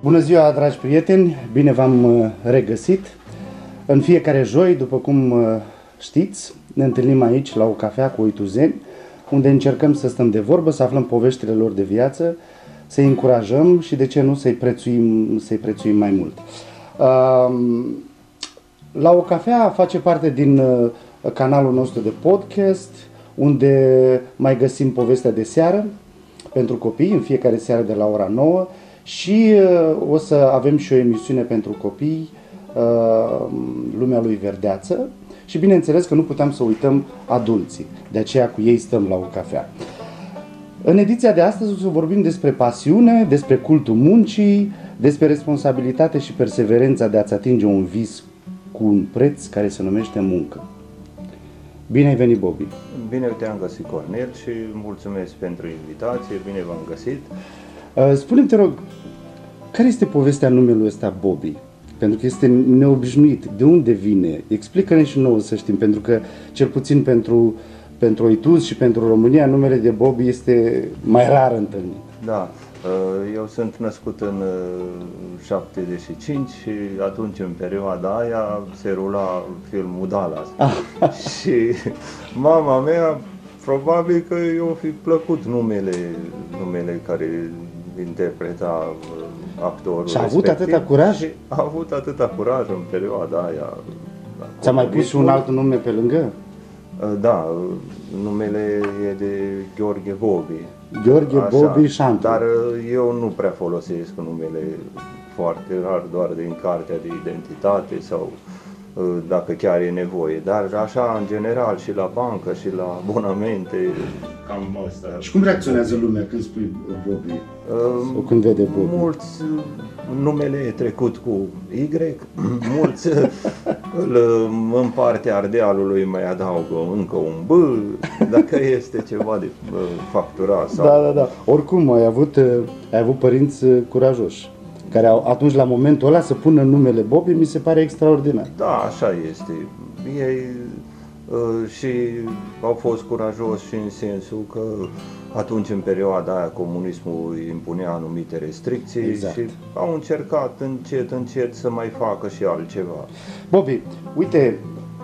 Bună ziua, dragi prieteni! Bine v-am uh, regăsit! În fiecare joi, după cum uh, știți, ne întâlnim aici la o cafea cu uituzeni, unde încercăm să stăm de vorbă, să aflăm poveștile lor de viață, să-i încurajăm și, de ce nu, să-i prețuim, să-i prețuim mai mult. Um, la o cafea face parte din uh, canalul nostru de podcast, unde mai găsim povestea de seară pentru copii, în fiecare seară de la ora 9 și uh, o să avem și o emisiune pentru copii, uh, Lumea lui Verdeață, și bineînțeles că nu puteam să uităm adulții, de aceea cu ei stăm la o cafea. În ediția de astăzi o să vorbim despre pasiune, despre cultul muncii, despre responsabilitate și perseverența de a-ți atinge un vis cu un preț care se numește muncă. Bine ai venit, Bobby! Bine te-am găsit, Cornel, și mulțumesc pentru invitație, bine v-am găsit. Uh, Spune-mi, te rog, care este povestea numelui ăsta Bobby? Pentru că este neobișnuit. De unde vine? Explică-ne și nouă să știm, pentru că cel puțin pentru, pentru Oituz și pentru România numele de Bobby este mai rar întâlnit. Da, uh, eu sunt născut în uh, 75 și atunci în perioada aia se rula filmul Dallas. și mama mea probabil că i-o fi plăcut numele, numele care interpreta uh, actorul Și a avut respectiv. atâta curaj? Și a avut atâta curaj în perioada aia. la Ți-a mai pus și un comunismul. alt nume pe lângă? Uh, Da, uh, numele e de Gheorghe Bobi. Gheorghe Bobby Șantu. Dar uh, eu nu prea folosesc numele foarte rar, doar din cartea de identitate sau uh, dacă chiar e nevoie. Dar așa, în general, și la bancă și la abonamente, cam asta. Și cum reacționează lumea când spui Bobby? Uh, Sau când vede Bobby? Mulți uh, numele e trecut cu Y, mulți uh, îl, uh, în partea Ardealului mai adaugă încă un B, dacă este ceva de uh, facturat sau... Da, da, da. Oricum, ai avut, uh, ai avut părinți uh, curajoși, care au, atunci, la momentul ăla, să pună numele Bobby, mi se pare extraordinar. Da, așa este. Ei uh, și au fost curajoși și în sensul că atunci, în perioada aia, comunismul impunea anumite restricții Exact. și au încercat încet, încet să mai facă și altceva. Bobby, uite,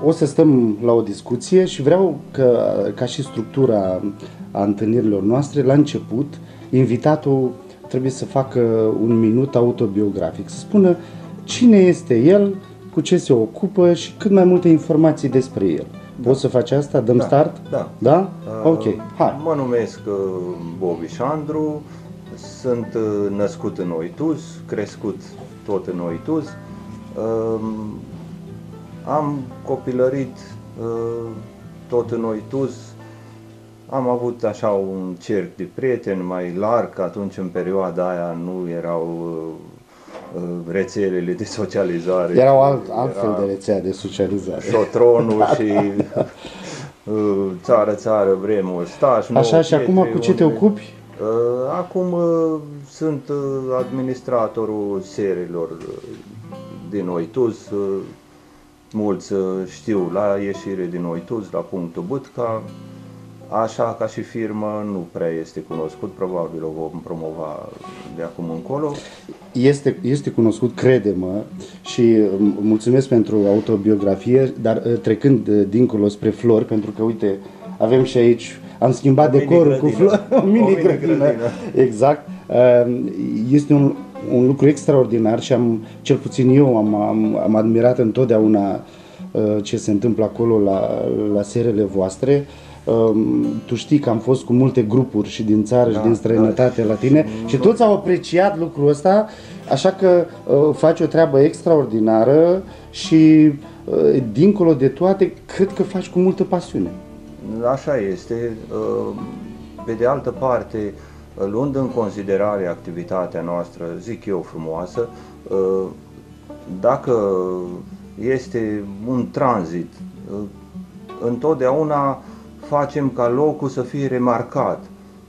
o să stăm la o discuție și vreau că, ca și structura a întâlnirilor noastre, la început, invitatul trebuie să facă un minut autobiografic, să spună cine este el, cu ce se ocupă și cât mai multe informații despre el. Poți să faci asta? Dăm Da, start? da. Da? Ok, Uh, hai. Mă numesc uh, Bobi Șandru, sunt uh, născut în Oituz, crescut tot în Oituz. Um, Am copilărit uh, tot în Oituz. Am avut așa un cerc de prieteni mai larg, atunci în perioada aia nu erau uh, uh, rețelele de socializare. Erau alt, altfel Era- de rețea de socializare. șotronul și uh, țară, țară, vremuri, staș, nouă, Așa, și acum pietre, cu ce te unde- ocupi? Uh, Acum uh, sunt uh, administratorul serilor uh, din Oituz. uh, Mulți uh, știu la ieșire din Oituz, la punctul Butca. Așa ca și firmă nu prea este cunoscut, probabil o vom promova de acum încolo. Este, este cunoscut, crede-mă, și um, mulțumesc pentru autobiografie, dar uh, trecând uh, dincolo spre flori, pentru că, uite, avem și aici, am schimbat O decorul cu mini-grădină. flori, o mini O grădină, mini-grădină. exact. Uh, Este un, un lucru extraordinar și am, cel puțin eu am, am, am admirat întotdeauna uh, ce se întâmplă acolo la, la serele voastre. Um, Tu știi că am fost cu multe grupuri și din țară și Da, din străinătate la tine și toți au apreciat lucrul ăsta, așa că uh, faci o treabă extraordinară și uh, dincolo de toate, cred că faci cu multă pasiune. Așa este. Uh, Pe de altă parte, uh, luând în considerare activitatea noastră, zic eu, frumoasă, uh, dacă este un tranzit, uh, întotdeauna facem ca locul să fie remarcat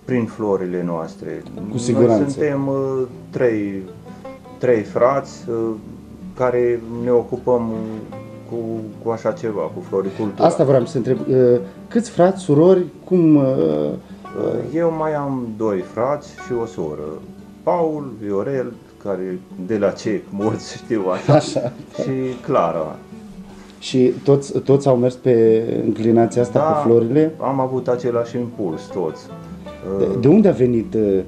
prin florile noastre. Cu siguranță. Noi suntem uh, trei, trei frați uh, care ne ocupăm cu, cu așa ceva, cu floricultura. Asta vreau să întreb. Uh, Câți frați, surori, cum... uh, Eu mai am doi frați și o soră, Paul, Viorel, care de la ce mulți știu așa. Așa. Și Clara. Și toți, toți au mers pe înclinația asta Da, cu florile? am avut același impuls toți. De, de unde a venit uh,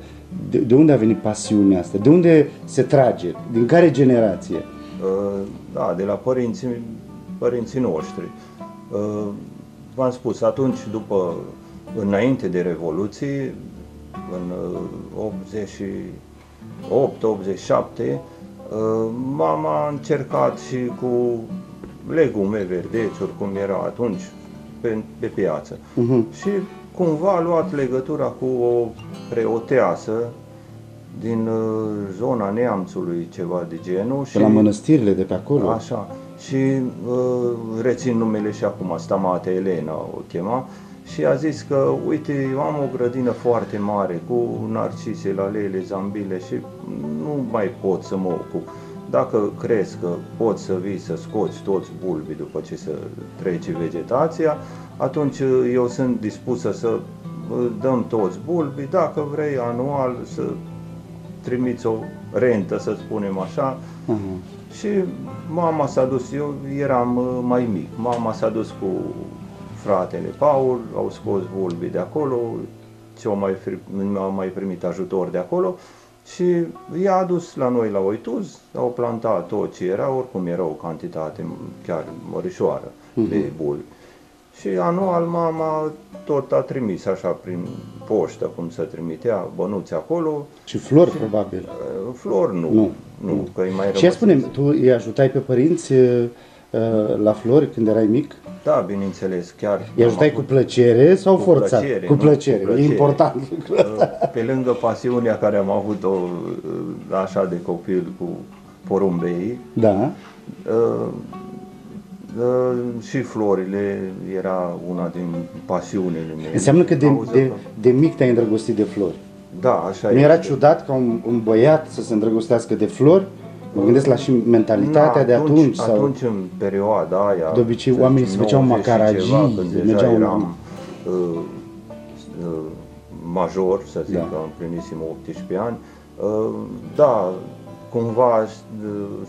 de, de unde a venit pasiunea asta? De unde se trage? Din care generație? Uh, Da, de la părinții, părinții noștri. Uh, V-am spus, atunci, după, înainte de Revoluție, în uh, 88-87, mama a încercat și cu legume, verdețuri, cum era atunci, pe, pe piață. Mhm. Și cumva a luat legătura cu o preoteasă din uh, zona Neamțului, ceva de genul. De la mănăstirile de pe acolo? Așa. Și uh, rețin numele și acum, Stamate Elena o chema. Și a zis că, uite, eu am o grădină foarte mare cu narcise, lalele, zambile și nu mai pot să mă ocup. Dacă crezi că poți să vii să scoți toți bulbii după ce să trece vegetația, atunci uh, eu sunt dispusă să uh, dăm toți bulbii, dacă vrei anual să trimiți o rentă, să spunem așa, Aha. și mama s-a dus, eu eram uh, mai mic, mama s-a dus cu fratele Paul, au scos bulbii de acolo, ce-au mai, fri- au mai primit ajutor de acolo și i-a adus la noi la Oituz, au plantat tot ce era, oricum era o cantitate chiar mărișoară de bulbi. Și anual mama tot a trimis așa prin poștă, cum să trimitea bănuți acolo, Și flori, probabil. Uh, Flori nu, Nu. nu, că îi mai Și ia rămăsese. spune tu îi ajutai pe părinți uh, uh, la flori când erai mic? Da, bineînțeles, chiar. Îi am ajutai cu avut, plăcere sau Cu forțat? plăcere, cu nu, plăcere, cu plăcere. e important lucrul ăsta. uh, Pe lângă pasiunea care am avut-o uh, așa de copil cu porumbei, Da. uh, uh, și florile era una din pasiunile mele. Înseamnă că de, Auzi, de, de mic te-ai îndrăgostit de flori. Da, așa Nu era ciudat ca un, un băiat să se îndrăgostească de flori? Mă gândesc la și mentalitatea de atunci. sau... Atunci, în perioada aia... De obicei, să oamenii zicem, se făceau 90 și macaragii, ceva, când deja mergeau în- eram uh, uh, major, să zic, Da. că împlinisem 18 ani. Uh, da, cumva uh,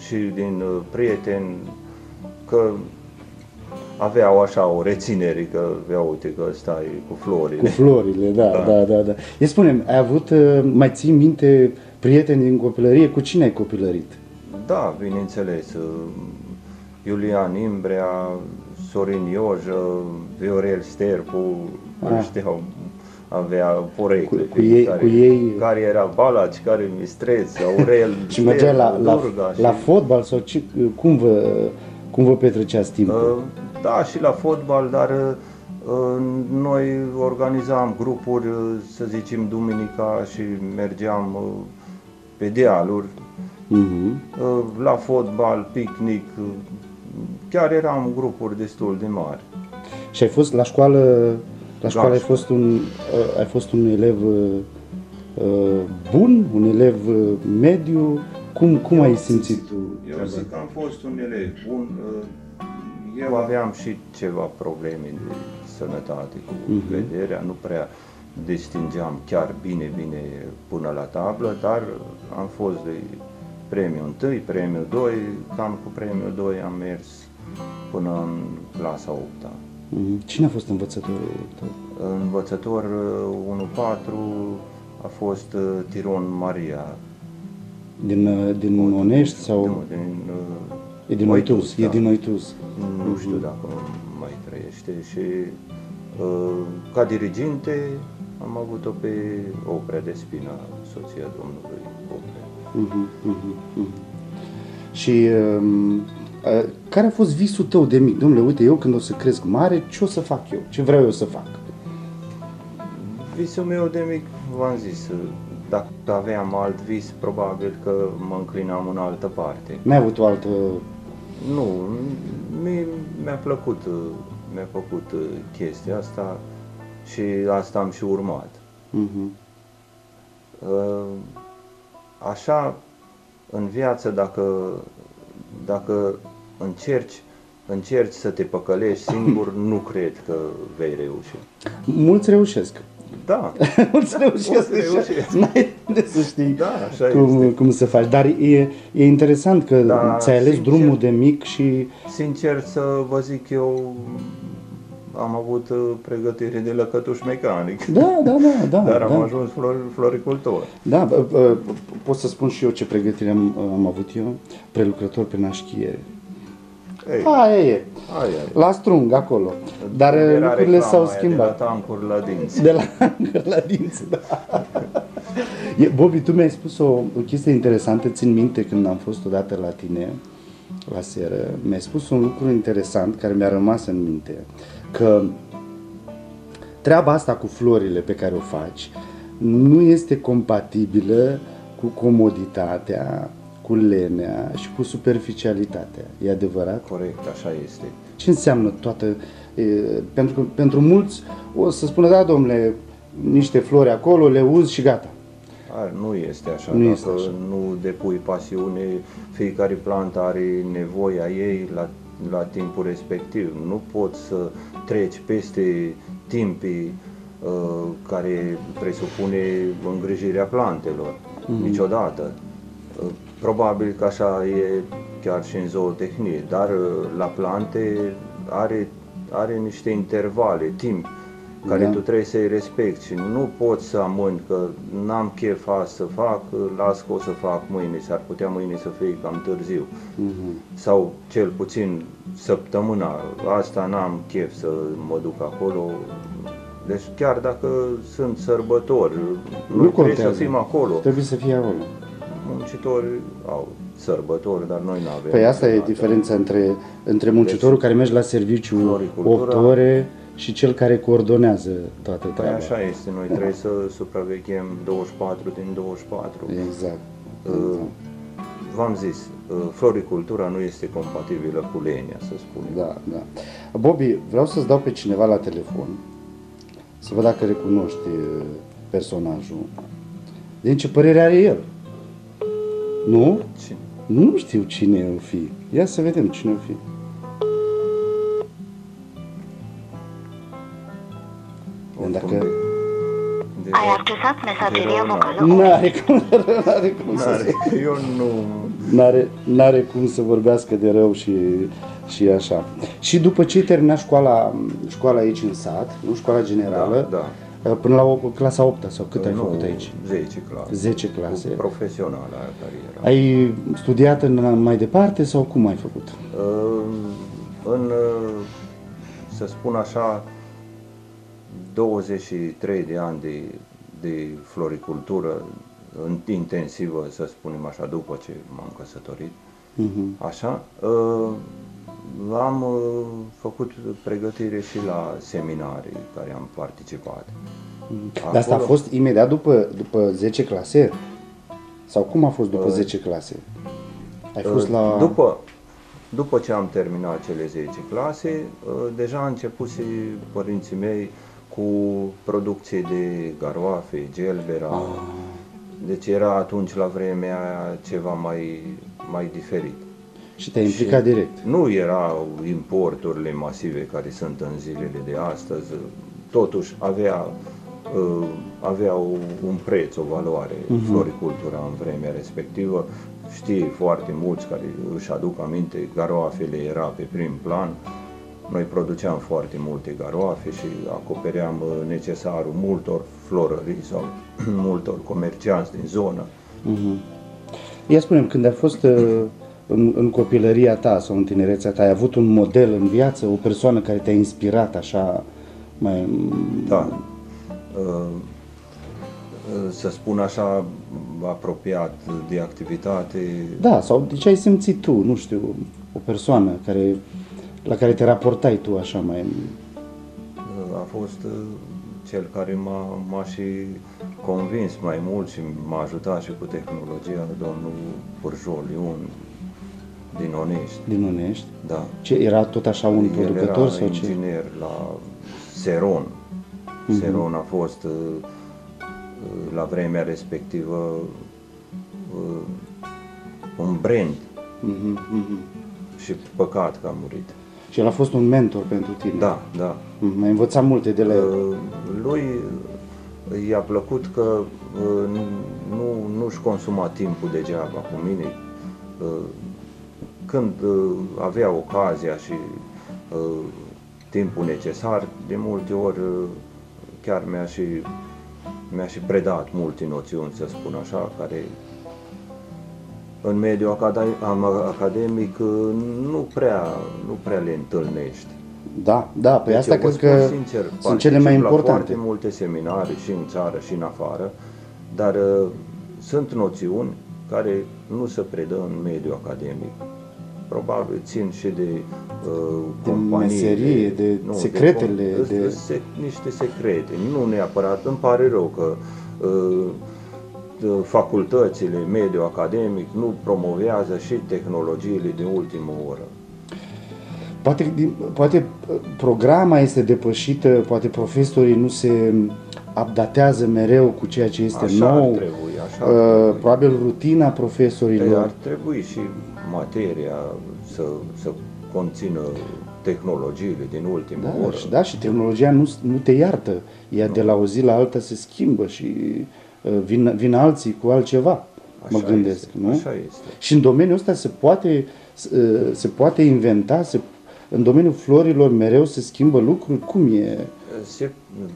și din uh, prieteni că aveau așa o reținere că, ia uite că ăsta e cu florile. Cu florile, da, da, Da. da, da. Ia spune ai avut, uh, mai ții minte prieteni din copilărie? Cu cine ai copilărit? Da, bineînțeles. uh, Iulian Imbrea, Sorin Iojă, Viorel Sterpu, Ah. ăștia au- avea porecle. Cu- cu ei- care, cu ei- care era Balaci, care Mistreț, Aurel, Și mergeai la, Sterpu, la, Durga. la și, fotbal sau ce, cum, vă, cum vă petreceați timpul? uh, Da, și la fotbal, dar uh, noi organizam grupuri, uh, să zicem, duminica și mergeam uh, pe dealuri, Mhm. Uh, la fotbal, picnic, uh, chiar eram grupuri destul de mari. Și ai fost la școală, la școală ai școală. fost un, uh, ai fost un elev uh, uh, bun, un elev uh, mediu? Cum, cum ai simțit tu? Eu treaba zic asta? că am fost un elev bun. uh, Eu aveam și ceva probleme de sănătate cu vederea, nu prea distingeam chiar bine, bine până la tablă, dar am fost de premiul 1, premiul 2, cam cu premiul 2 am mers până în clasa 8 -a. Mhm. Cine a fost învățătorul tău? Învățător uh, 1-4 a fost uh, Tiron Maria. Din, uh, din Onești sau Nu, din, uh, e din Oituz? E da. din Oituz. Nu știu dacă mai trăiește și uh, ca diriginte am avut-o pe Oprea de Spina, soția domnului Oprea. Mhm, mhm, mhm. Și um, uh, care a fost visul tău de mic? Domnule, uite, eu când o să cresc mare, ce o să fac eu? Ce vreau eu să fac? Visul meu de mic, v-am zis, uh, dacă aveam alt vis, probabil că mă înclinam în altă parte. N-ai avut o altă... Nu, mi- mi-a plăcut, uh, mi-a plăcut uh, chestia asta și asta am și urmat. Mhm. Uh, Așa, în viață, dacă, dacă încerci, încerci să te păcălești singur, nu cred că vei reuși. Mulți reușesc. Da, Mulți reușesc. Mulți reușesc. N-ai, unde să știi Da, așa cum, este. cum să faci. Dar e, e interesant că Da, ți-ai ales sincer. drumul de mic și... Sincer să vă zic eu, am avut uh, pregătire de lăcătuș mecanic. Da, da, da, da. Dar am da. ajuns flor, floricultor. Da, bă, bă, pot să spun și eu ce pregătire am, am avut eu, prelucrător pe nașchiere. Ei, Aia e, ai, ai. la strung acolo. Dar Era lucrurile reclama s-au aia schimbat. De la tancuri la dinți. De la la dinți, da. E, Bobby, tu mi-ai spus o, o chestie interesantă, țin minte când am fost odată la tine, la seară, mi-ai spus un lucru interesant care mi-a rămas în minte, că treaba asta cu florile pe care o faci nu este compatibilă cu comoditatea, cu lenea și cu superficialitatea. E adevărat? Corect, așa este. Ce înseamnă toată... E, pentru că pentru mulți o să spună, da, domnule, niște flori acolo, le uzi și gata. Ar, nu este așa. Nu Dacă este așa. nu depui pasiune, fiecare plantă are nevoia ei la, la timpul respectiv. Nu poți să treci peste timpii uh, care presupune îngrijirea plantelor. Mhm. Niciodată. Uh, probabil că așa e chiar și în zootehnie, dar uh, la plante are, are niște intervale, timp care Da. tu trebuie să-i respecti și nu poți să amâni că n-am chef azi să fac, las că o să fac mâine, s-ar putea mâine să fie cam târziu. Sau cel puțin săptămâna, asta n-am chef să mă duc acolo. Deci chiar dacă sunt sărbători, Nu noi trebuie contează. să fim acolo. Trebuie să fie acolo. Muncitori au sărbători, dar noi nu avem. Păi asta e diferența între, între muncitorul care merge la serviciu Floricultura- 8 ore și cel care coordonează toată Păi treaba. așa este, noi trebuie să supraveghem 24 din 24. Exact. Uh, V-am zis, uh, floricultura nu este compatibilă cu lenia, să spunem. Da, da. Bobby, vreau să-ți dau pe cineva la telefon să văd dacă recunoști uh, personajul. Din ce părere are el? Nu? Cine? Nu știu cine o fi. Ia să vedem cine o fi. Ai accesat mesageria de- vocală N-are cum, n-are cum să N-are, eu nu... N-are, n-are cum să vorbească de rău și, și așa. Și după ce ai terminat școala, școala aici în sat, nu școala generală, Da, până la o, clasa 8 sau cât ai nu, făcut aici? 10 clase. 10 clase. Profesională aia cariera. Ai studiat în, mai departe sau cum ai făcut? Uh, În, uh, să spun așa, 23 de ani de, de floricultură în- intensivă, să spunem așa, după ce m-am căsătorit, Mhm. așa, uh, am uh, făcut pregătire și la seminarii care am participat. Dar asta a Acolo- fost imediat după, după 10 clase? Sau cum a fost după Uh, 10 clase? Ai fost la... După, după ce am terminat cele 10 clase, uh, deja a început și părinții mei cu producție de garoafe, gelbera. Ah. Deci era atunci la vremea aia ceva mai, mai diferit. Și te-ai implicat direct. Nu erau importurile masive care sunt în zilele de astăzi, totuși avea, uh, avea o- un preț, o valoare floricultura în vremea respectivă. Știi foarte mulți care își aduc aminte, garoafele era pe prim plan. Noi produceam foarte multe garoafe și acopeream uh, necesarul multor florării sau multor comercianți din zonă. Ia spune când ai fost uh, în, în copilăria ta sau în tinerețea ta, ai avut un model în viață, o persoană care te-a inspirat așa mai... Da. Uh, uh, Să spun așa, apropiat de activitate, Da, sau de ce ai simțit tu, nu știu, o persoană care, la care te raportai tu așa mai... uh, a fost uh, cel care m-a, m-a și convins mai mult și m-a ajutat și cu tehnologia, domnul Purjol Ion, din Onești. din Unești. Da. Ce, era tot așa un El producător era sau ce? inginer la Seron. Mhm. Seron a fost uh, uh, la vremea respectivă uh, un brand Mhm, mhm. și păcat că a murit. Și el a fost un mentor pentru tine. Da, da. Mhm, Ai învățat multe de la el. Uh, Lui i-a plăcut că uh, nu, nu-și consuma timpul degeaba cu mine. Uh, când uh, avea ocazia și timpul necesar, de multe ori chiar mi-a și, mi-a și predat multe noțiuni, să spun așa, care în mediul academic nu prea, nu prea le întâlnești. Da, da, pe deci asta cred că sincer, sunt cele mai importante. foarte multe seminarii și în țară și în afară, dar uh, sunt noțiuni care nu se predă în mediul academic. Probabil țin și de uh, de companii, meserie, de, de nu, secretele. De, de... Se, niște secrete, nu neapărat. Îmi pare rău că uh, facultățile, mediul academic nu promovează și tehnologiile de ultimă oră. Poate, poate programa este depășită, poate profesorii nu se updatează mereu cu ceea ce este așa nou. Ar trebui, așa uh, ar trebui. Probabil rutina profesorilor. Păi ar trebui și materia să, să conțină tehnologiile din ultima da, oră. Și, da, și tehnologia nu, nu te iartă. Ea nu. de la o zi la alta se schimbă și uh, vin, vin alții cu altceva, așa mă gândesc. Este, nu? Așa este. Și în domeniul ăsta se poate, uh, se poate inventa, se în domeniul florilor mereu se schimbă lucruri? Cum e? Se,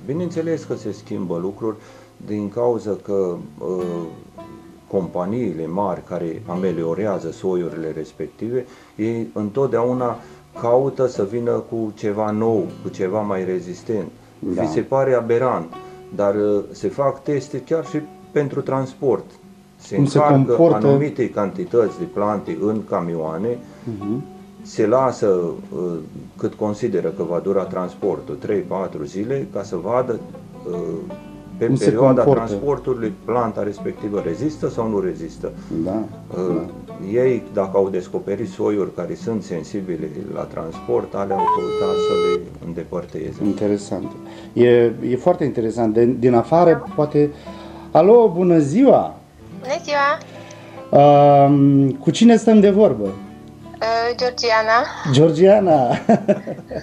bineînțeles că se schimbă lucruri din cauza că uh, companiile mari care ameliorează soiurile respective, ei întotdeauna caută să vină cu ceva nou, cu ceva mai rezistent. Da. Vi se pare aberant, dar uh, se fac teste chiar și pentru transport. Se Cum încarcă se comportă... anumite cantități de plante în camioane. Uh-huh se lasă uh, cât consideră că va dura transportul, 3-4 zile, ca să vadă uh, pe Cum perioada transportului planta respectivă rezistă sau nu rezistă. Da, uh, da. Ei, dacă au descoperit soiuri care sunt sensibile la transport, ale au căutat să le îndepărteze. Interesant. E, e foarte interesant. De, din afară, poate... Alo, bună ziua! Bună ziua! Uh, cu cine stăm de vorbă? Uh, Georgiana. Georgiana.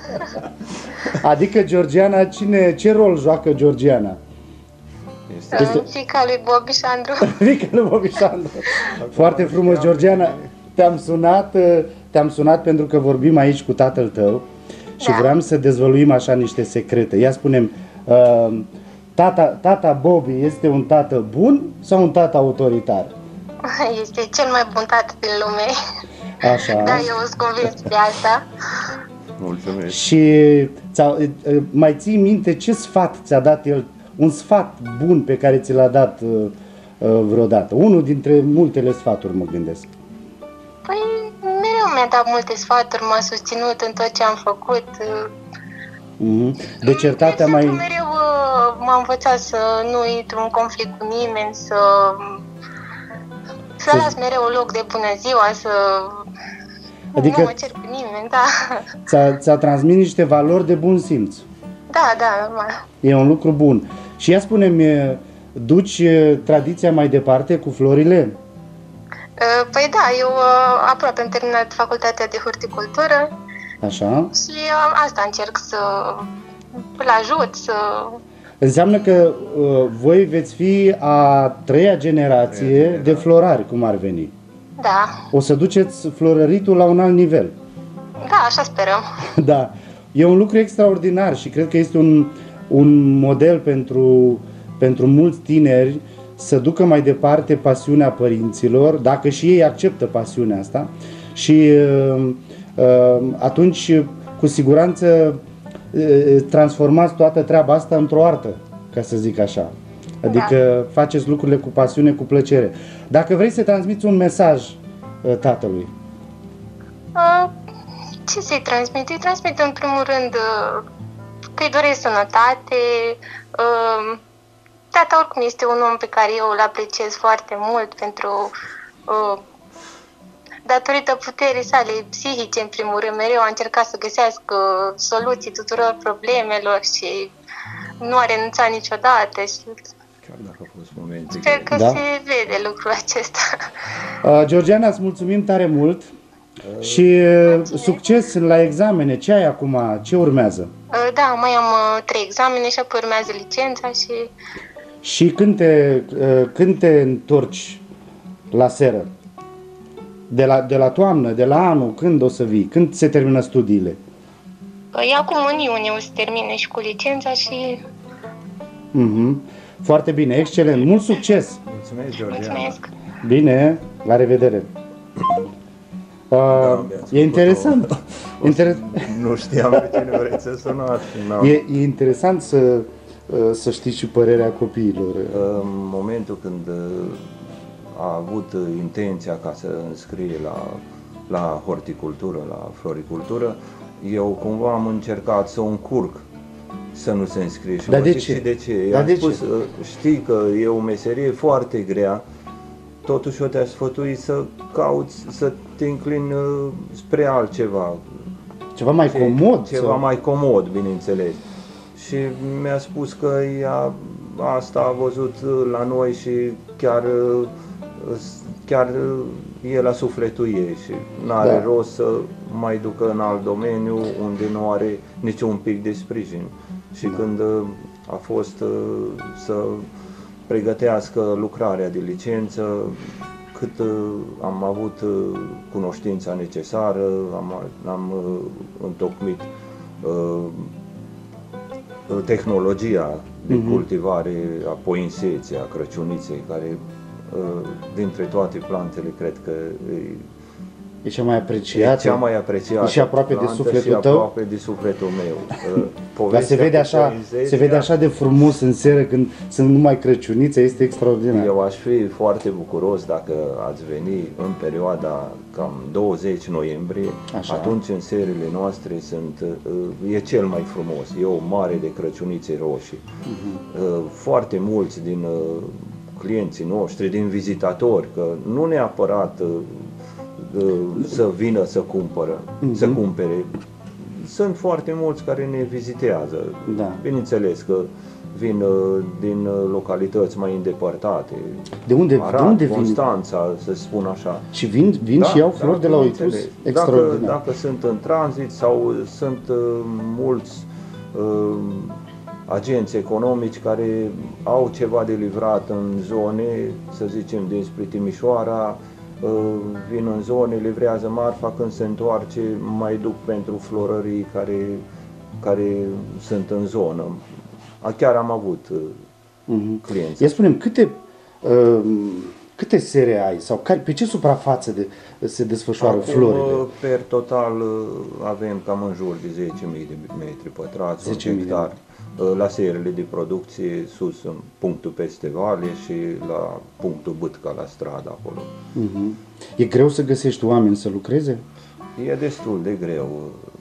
adică Georgiana, cine, ce rol joacă Georgiana? Este, este... fica lui Bobby Sandru. fica lui Bobby Sandru. Foarte frumos, Georgiana. Te-am sunat, uh, te-am sunat pentru că vorbim aici cu tatăl tău și da. vreau să dezvăluim așa niște secrete. Ia spunem, uh, tata, tata Bobby este un tată bun sau un tată autoritar? Este cel mai bun tată din lume. Așa. Da, eu sunt convins de asta. Mulțumesc. Și mai ții minte ce sfat ți-a dat el, un sfat bun pe care ți l-a dat uh, uh, vreodată? Unul dintre multele sfaturi, mă gândesc. Păi, mereu mi-a dat multe sfaturi, m-a susținut în tot ce am făcut. Mm-hmm. De certatea mai... Mereu m-a învățat să nu intru în conflict cu nimeni, să să las mereu loc de bună ziua, să Adică nu mă cer cu nimeni, da. Ți-a, ți-a transmis niște valori de bun simț. Da, da, normal. E un lucru bun. Și ea spune-mi, duci tradiția mai departe cu florile? Păi da, eu aproape am terminat facultatea de horticultură. Așa. Și asta încerc să îl ajut, să Înseamnă că uh, voi veți fi a treia generație de florari, cum ar veni. Da. O să duceți florăritul la un alt nivel. Da, așa sperăm. Da. E un lucru extraordinar și cred că este un, un model pentru, pentru mulți tineri să ducă mai departe pasiunea părinților, dacă și ei acceptă pasiunea asta și uh, uh, atunci cu siguranță transformați toată treaba asta într-o artă, ca să zic așa. Adică da. faceți lucrurile cu pasiune, cu plăcere. Dacă vrei să transmiți un mesaj tatălui. Uh, ce să-i transmit? Îi transmit în primul rând că îi doresc sănătate. Uh, tata oricum este un om pe care eu îl apreciez foarte mult pentru uh, datorită puterii sale psihice, în primul rând, mereu a încercat să găsească soluții tuturor problemelor și nu a renunțat niciodată. Și Chiar dacă au fost momente. Sper că da? se vede lucrul acesta. Uh, Georgiana, îți mulțumim tare mult uh, și Mulțumesc. succes la examene. Ce ai acum? Ce urmează? Uh, da, mai am uh, trei examene și apoi urmează licența și Și când te, uh, când te întorci la seră? De la, de la toamnă, de la anul, când o să vii? Când se termină studiile? Păi acum în iunie o să termine și cu licența și Mhm. Foarte bine, excelent, mult succes! Mulțumesc, Georgiana. mulțumesc. Bine, la revedere! Uh, mi-ați e făcut interesant. Inter- Nu știam pe cine vreți să sunați. N-am. e, e interesant să, uh, să știți și părerea copiilor. În momentul când uh, a avut uh, intenția ca să înscrie la, la horticultură, la floricultură, eu cumva am încercat să o încurc să nu se înscrie. Și Dar mă de zic ce? și de ce. Dar I-am de spus, ce? uh, știi că e o meserie foarte grea, totuși eu te-aș sfătui să cauți, să te înclini uh, spre altceva, Ceva mai ce- comod? Ceva sau- mai comod, bineînțeles. Și mi-a spus că ea asta a văzut uh, la noi și chiar, uh, s- chiar uh, e la sufletul ei și nu are Da. rost să mai ducă în alt domeniu unde nu are niciun pic de sprijin. Și Da. când uh, a fost uh, să pregătească lucrarea de licență, cât uh, am avut uh, cunoștința necesară, am, am uh, întocmit uh, tehnologia de Mhm. cultivare a poinseței, a crăciuniței, care uh, dintre toate plantele cred că e, E cea mai e apreciată? cea mai apreciată E și aproape de plantă sufletul și tău? aproape de sufletul meu. Uh, Dar se povestea vede, cu așa, poinseția- se vede așa de frumos în seară când sunt numai crăciunițe, este extraordinar. Eu aș fi foarte bucuros dacă ați veni în perioada cam 20 noiembrie, Așa. atunci în seriile noastre sunt, uh, e cel mai frumos, e o mare de crăciunițe roșii. Mhm. Uh, Foarte mulți din uh, clienții noștri, din vizitatori, că nu neapărat uh, uh, să vină să cumpără, să Mhm. cumpere. Sunt foarte mulți care ne vizitează. Da. Bineînțeles că vin uh, din uh, localități mai îndepărtate. De unde, de Arad, unde vin? Constanța, să spun așa. Și vin, vin și iau flori de la Oitus? bineînțeles. Extraordinar. Dacă, dacă sunt în tranzit sau sunt uh, mulți uh, agenți economici care au ceva de livrat în zone, să zicem dinspre Timișoara, uh, vin în zone, livrează marfa, când se întoarce mai duc pentru florării care, care sunt în zonă. A, Chiar am avut uh, Mhm. clienți. Ia spunem, câte, uh, câte sere ai sau care, pe ce suprafață de, se desfășoară Acum, florile? uh, per total, uh, avem cam în jur de 10.000 de metri pătrați, un 10.000 de hectar. Uh, La serele de producție, sus în punctul peste vale și la punctul Bâtca, la stradă acolo. Mhm. E greu să găsești oameni să lucreze? E destul de greu uh,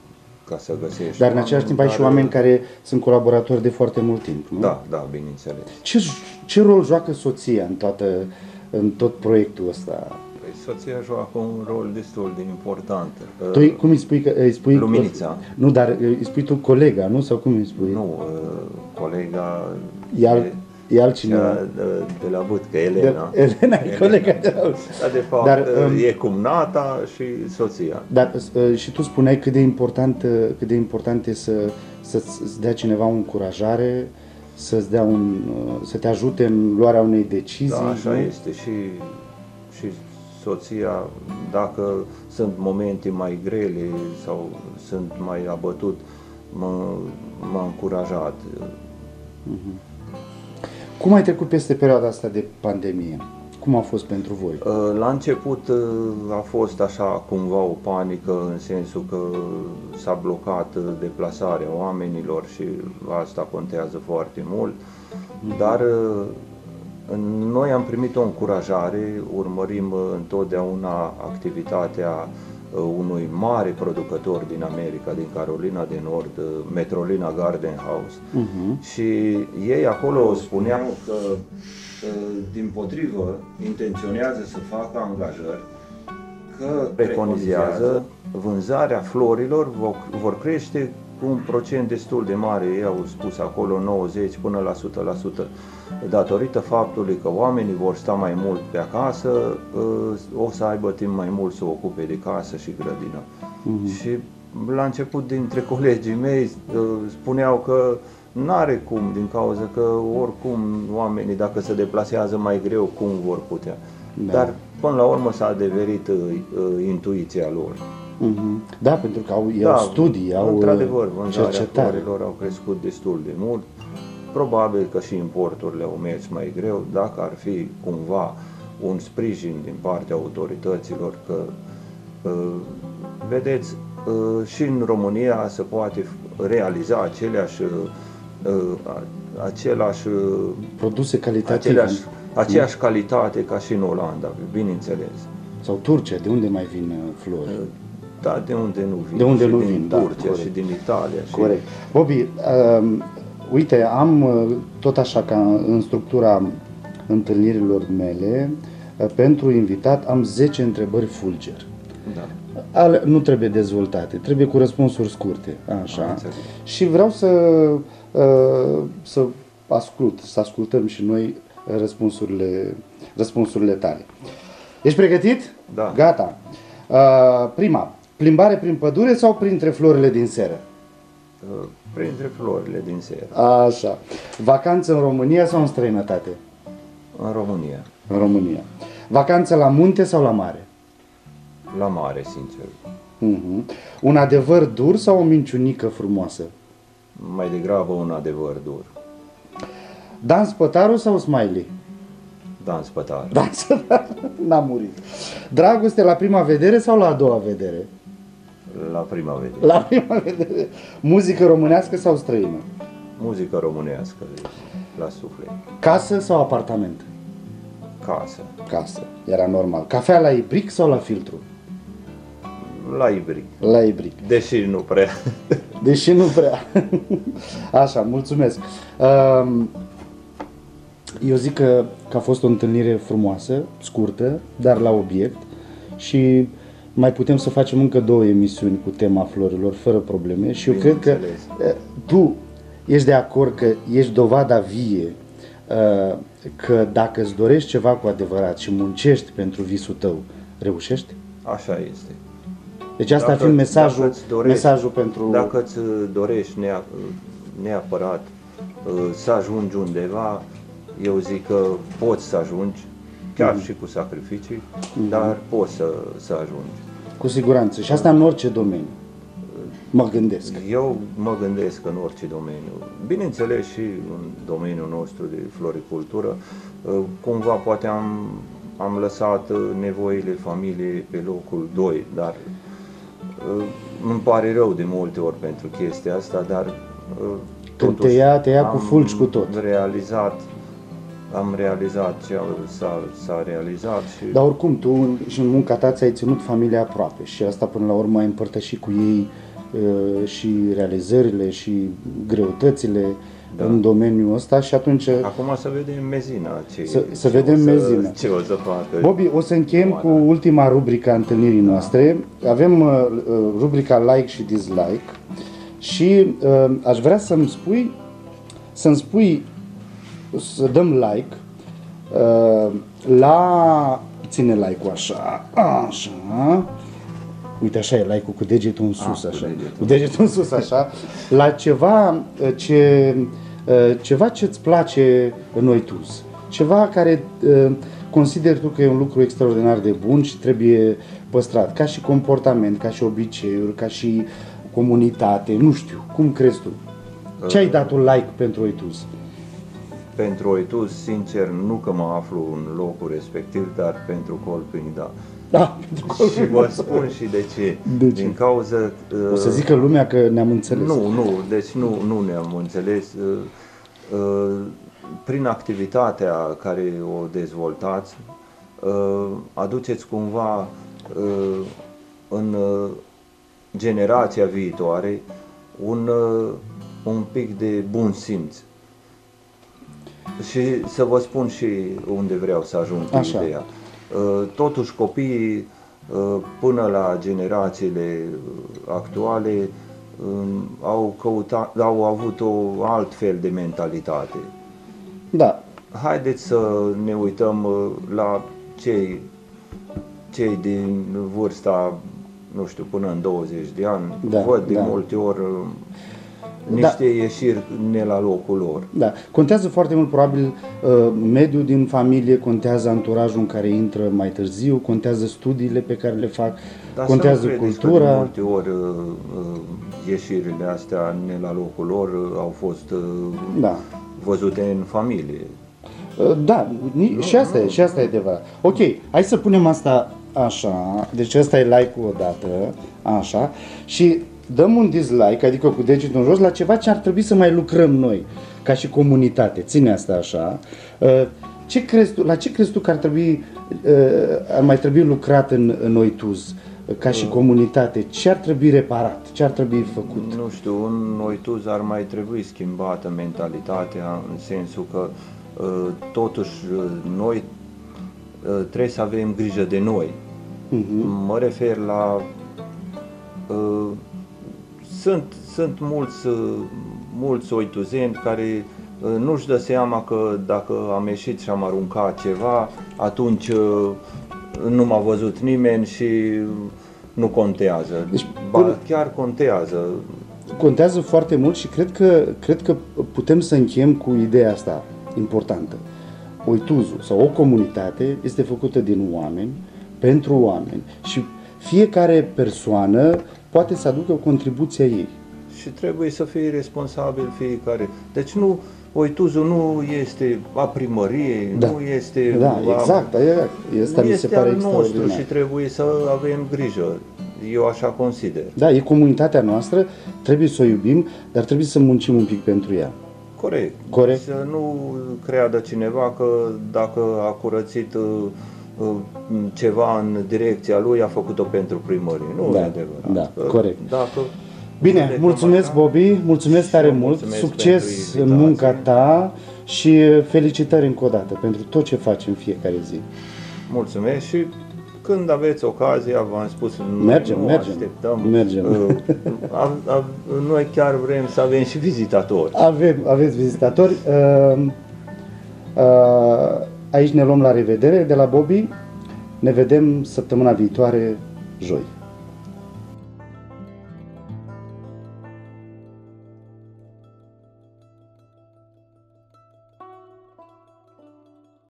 ca să găsești Dar în același timp ai și oameni care sunt colaboratori de foarte mult timp, nu? Da, da, bineînțeles. Ce, ce rol joacă soția în, toată, în tot proiectul ăsta? Păi soția joacă un rol destul de important. Uh, Tu îi- cum îi spui? Că, îi spui Luminița. Nu, dar îi spui tu colega, nu? Sau cum îi spui? Nu, uh, colega E, al, e altcineva. cea de, de la Bâtcă, Elena. De, Elena e colega de la... Dar de fapt Dar, Dar, um, e cumnata și soția. Dar uh, și tu spuneai cât de important, uh, cât de important e să, să-ți dea cineva o încurajare, să-ți dea un, uh, să te ajute în luarea unei decizii. Da, așa nu? este și, și soția, dacă sunt momente mai grele sau sunt mai abătut, mă, m-a încurajat. Cum ai trecut peste perioada asta de pandemie? Cum a fost pentru voi? Uh, La început uh, a fost așa cumva o panică în sensul că s-a blocat uh, deplasarea oamenilor și asta contează foarte mult, dar uh, în- noi am primit o încurajare, urmărim uh, întotdeauna activitatea uh, unui mare producător din America, din Carolina de Nord, uh, Metrolina Garden House, Mhm. și ei acolo spuneau că, uh, din potrivă, intenționează să facă angajări, că preconizează vânzarea florilor vor, vor crește cu un procent destul de mare, ei au spus acolo 90 până la 100%, datorită faptului că oamenii vor sta mai mult pe acasă, uh, o să aibă timp mai mult să ocupe de casă și grădină. Și la început dintre colegii mei uh, spuneau că N-are cum, din cauza că oricum oamenii, dacă se deplasează mai greu, cum vor putea. Da. Dar până la urmă s-a adeverit uh, uh, intuiția lor. Mhm. Da, pentru că au, au studii, au într-adevăr, uh, vânzarea cercetare. florilor au crescut destul de mult. Probabil că și importurile au mers mai greu, dacă ar fi cumva un sprijin din partea autorităților că uh, vedeți uh, și în România se poate realiza aceleași uh, uh, același uh, Produse calitative. aceleași, aceeași calitate ca și în Olanda, bineînțeles. Sau Turcia, de unde mai vin uh, flori? Da, de unde nu vin? De unde și nu din vin, da, Turcia corect. și din Italia. Și Corect. Bobby, uh, uite, am uh, tot așa ca în structura întâlnirilor mele, uh, pentru invitat am 10 întrebări fulger. Da. Ale, nu trebuie dezvoltate, trebuie cu răspunsuri scurte, Am așa. înțeles. Și vreau să, uh, să ascult, să ascultăm și noi răspunsurile, răspunsurile tale. Ești pregătit? Da. Gata. Uh, prima, plimbare prin pădure sau printre florile din seră? Uh, Printre florile din seră. Așa. Vacanță în România sau în străinătate? În România. În România. Vacanță la munte sau la mare? La mare, sincer. Uh-huh. Un adevăr dur sau o minciunică frumoasă? Mai degrabă un adevăr dur. Dan Spătaru sau Smiley? Dan Spătar. Dan Spătaru n-a murit. Dragoste la prima vedere sau la a doua vedere? La prima vedere. La prima vedere. Muzică românească sau străină? Muzică românească, la suflet. Casă sau apartament? Casă. Casă. Era normal. Cafea la ibric sau la filtru? La ibric. La ibric. Deși nu prea. Deși nu prea. Așa, mulțumesc. Um, Eu zic că, că a fost o întâlnire frumoasă, scurtă, dar la obiect și mai putem să facem încă două emisiuni cu tema florilor, fără probleme și eu cred că Bineînțeles. eh, tu ești de acord că ești dovada vie eh, că dacă îți dorești ceva cu adevărat și muncești pentru visul tău, reușești? Așa este. Deci asta ar fi mesajul, îți dorești, mesajul pentru... Dacă îți dorești nea, neapărat uh, să ajungi undeva, eu zic că poți să ajungi, chiar Mhm. și cu sacrificii, dar poți să, să ajungi. Cu siguranță. Și asta în orice domeniu. Mă gândesc. Eu mă gândesc în orice domeniu, bineînțeles și în domeniul nostru de floricultură, uh, cumva poate am, am lăsat uh, nevoile familiei pe locul 2, dar uh, îmi pare rău de multe ori pentru chestia asta, dar uh, Când totuși te ia, te ia cu am fulgi cu tot. realizat, am realizat ce s-a, s-a realizat și Dar oricum, tu în- și în munca ta ți-ai ținut familia aproape și asta până la urmă ai împărtășit cu ei uh, și realizările și greutățile Da. în domeniul ăsta și atunci... acum să vedem mezina ce, Să- să ce vedem o să, mezina. ce o să facă. Bobby, o să încheiem cu Oana. ultima rubrică a întâlnirii noastre. Avem uh, uh, rubrica like și dislike și uh, aș vrea să-mi spui, să-mi spui, să dăm like uh, la, ține like-ul așa, așa, uite așa e like-ul cu degetul în sus, cu așa, degetul. cu degetul în sus, așa, la ceva uh, ce, uh, ceva ce-ți place în noi tus, ceva care uh, consideri tu că e un lucru extraordinar de bun și trebuie păstrat, ca și comportament, ca și obiceiuri, ca și comunitate, nu știu, cum crezi tu? Ce ai dat un like pentru Oitus? Pentru Oitus, sincer, nu că mă aflu în locul respectiv, dar pentru Colpini, da. Da, pentru Și vă spun și de ce. De ce? Din cauza... O să zică lumea că ne-am înțeles. Nu, nu, deci nu, nu ne-am înțeles. Uh, uh, Prin activitatea care o dezvoltați, uh, aduceți cumva uh, în uh, generația viitoare un, uh, un pic de bun simț. Și să vă spun și unde vreau să ajung cu Așa. ideea. Uh, Totuși copiii uh, până la generațiile uh, actuale um, au, căutat, au avut o alt fel de mentalitate. Da, Haideți să ne uităm uh, la cei, cei din vârsta, nu știu, până în 20 de ani. Da, Văd de da. multe ori uh, niște ieșiri ne la locul lor. Da. Contează foarte mult, probabil, uh, mediul din familie, contează anturajul în care intră mai târziu, contează studiile pe care le fac, Dar contează să nu credeți Că cultura. de multe ori uh, uh, ieșirile astea ne la locul lor uh, au fost uh, Da. văzute în familie. Uh, Da, ni- și asta e, și asta e adevărat. Ok, hai să punem asta așa, deci ăsta e like-ul odată, așa, și dăm un dislike, adică cu degetul în jos, la ceva ce ar trebui să mai lucrăm noi, ca și comunitate. Ține asta așa. Uh, Ce crezi tu, la ce crezi tu că ar trebui, uh, ar mai trebui lucrat în, în Oituz, uh, ca și comunitate? Ce ar trebui reparat? Ce ar trebui făcut? Nu știu, în Oituz ar mai trebui schimbată mentalitatea în sensul că uh, totuși uh, noi uh, trebuie să avem grijă de noi. Mhm. Mă refer la uh, sunt, sunt mulți, uh, mulți oituzeni care uh, nu-și dă seama că dacă am ieșit și am aruncat ceva, atunci uh, nu m-a văzut nimeni și nu contează. Deci, ba, până- chiar contează. contează foarte mult și cred că, cred că putem să încheiem cu ideea asta importantă. Oituzul sau o comunitate este făcută din oameni, pentru oameni și fiecare persoană poate să aducă o contribuție a ei. Și trebuie să fie responsabil fiecare. Deci nu, Oituzul nu este a primăriei, Da. nu este Da, a, exact, exact. Asta mi se este pare al nostru extraordinar. și trebuie să avem grijă. Eu așa consider. Da, e comunitatea noastră, trebuie să o iubim, dar trebuie să muncim un pic pentru ea. Corect. Corect. Să nu creadă cineva că dacă a curățit uh, uh, ceva în direcția lui, a făcut-o pentru primărie. Nu Da, e adevărat. da, Că corect. Dacă Bine, judecăm mulțumesc așa, Bobby, mulțumesc și tare eu mult, mulțumesc succes pentru în invitație. munca ta și felicitări încă o dată pentru tot ce faci în fiecare zi. Mulțumesc și când aveți ocazia, v-am spus, noi Mergem, nu mergem, așteptăm. mergem. Uh, a, a, noi chiar vrem să avem și vizitatori. Avem, aveți vizitatori. Uh, uh, aici ne luăm la revedere de la Bobby. Ne vedem săptămâna viitoare, joi.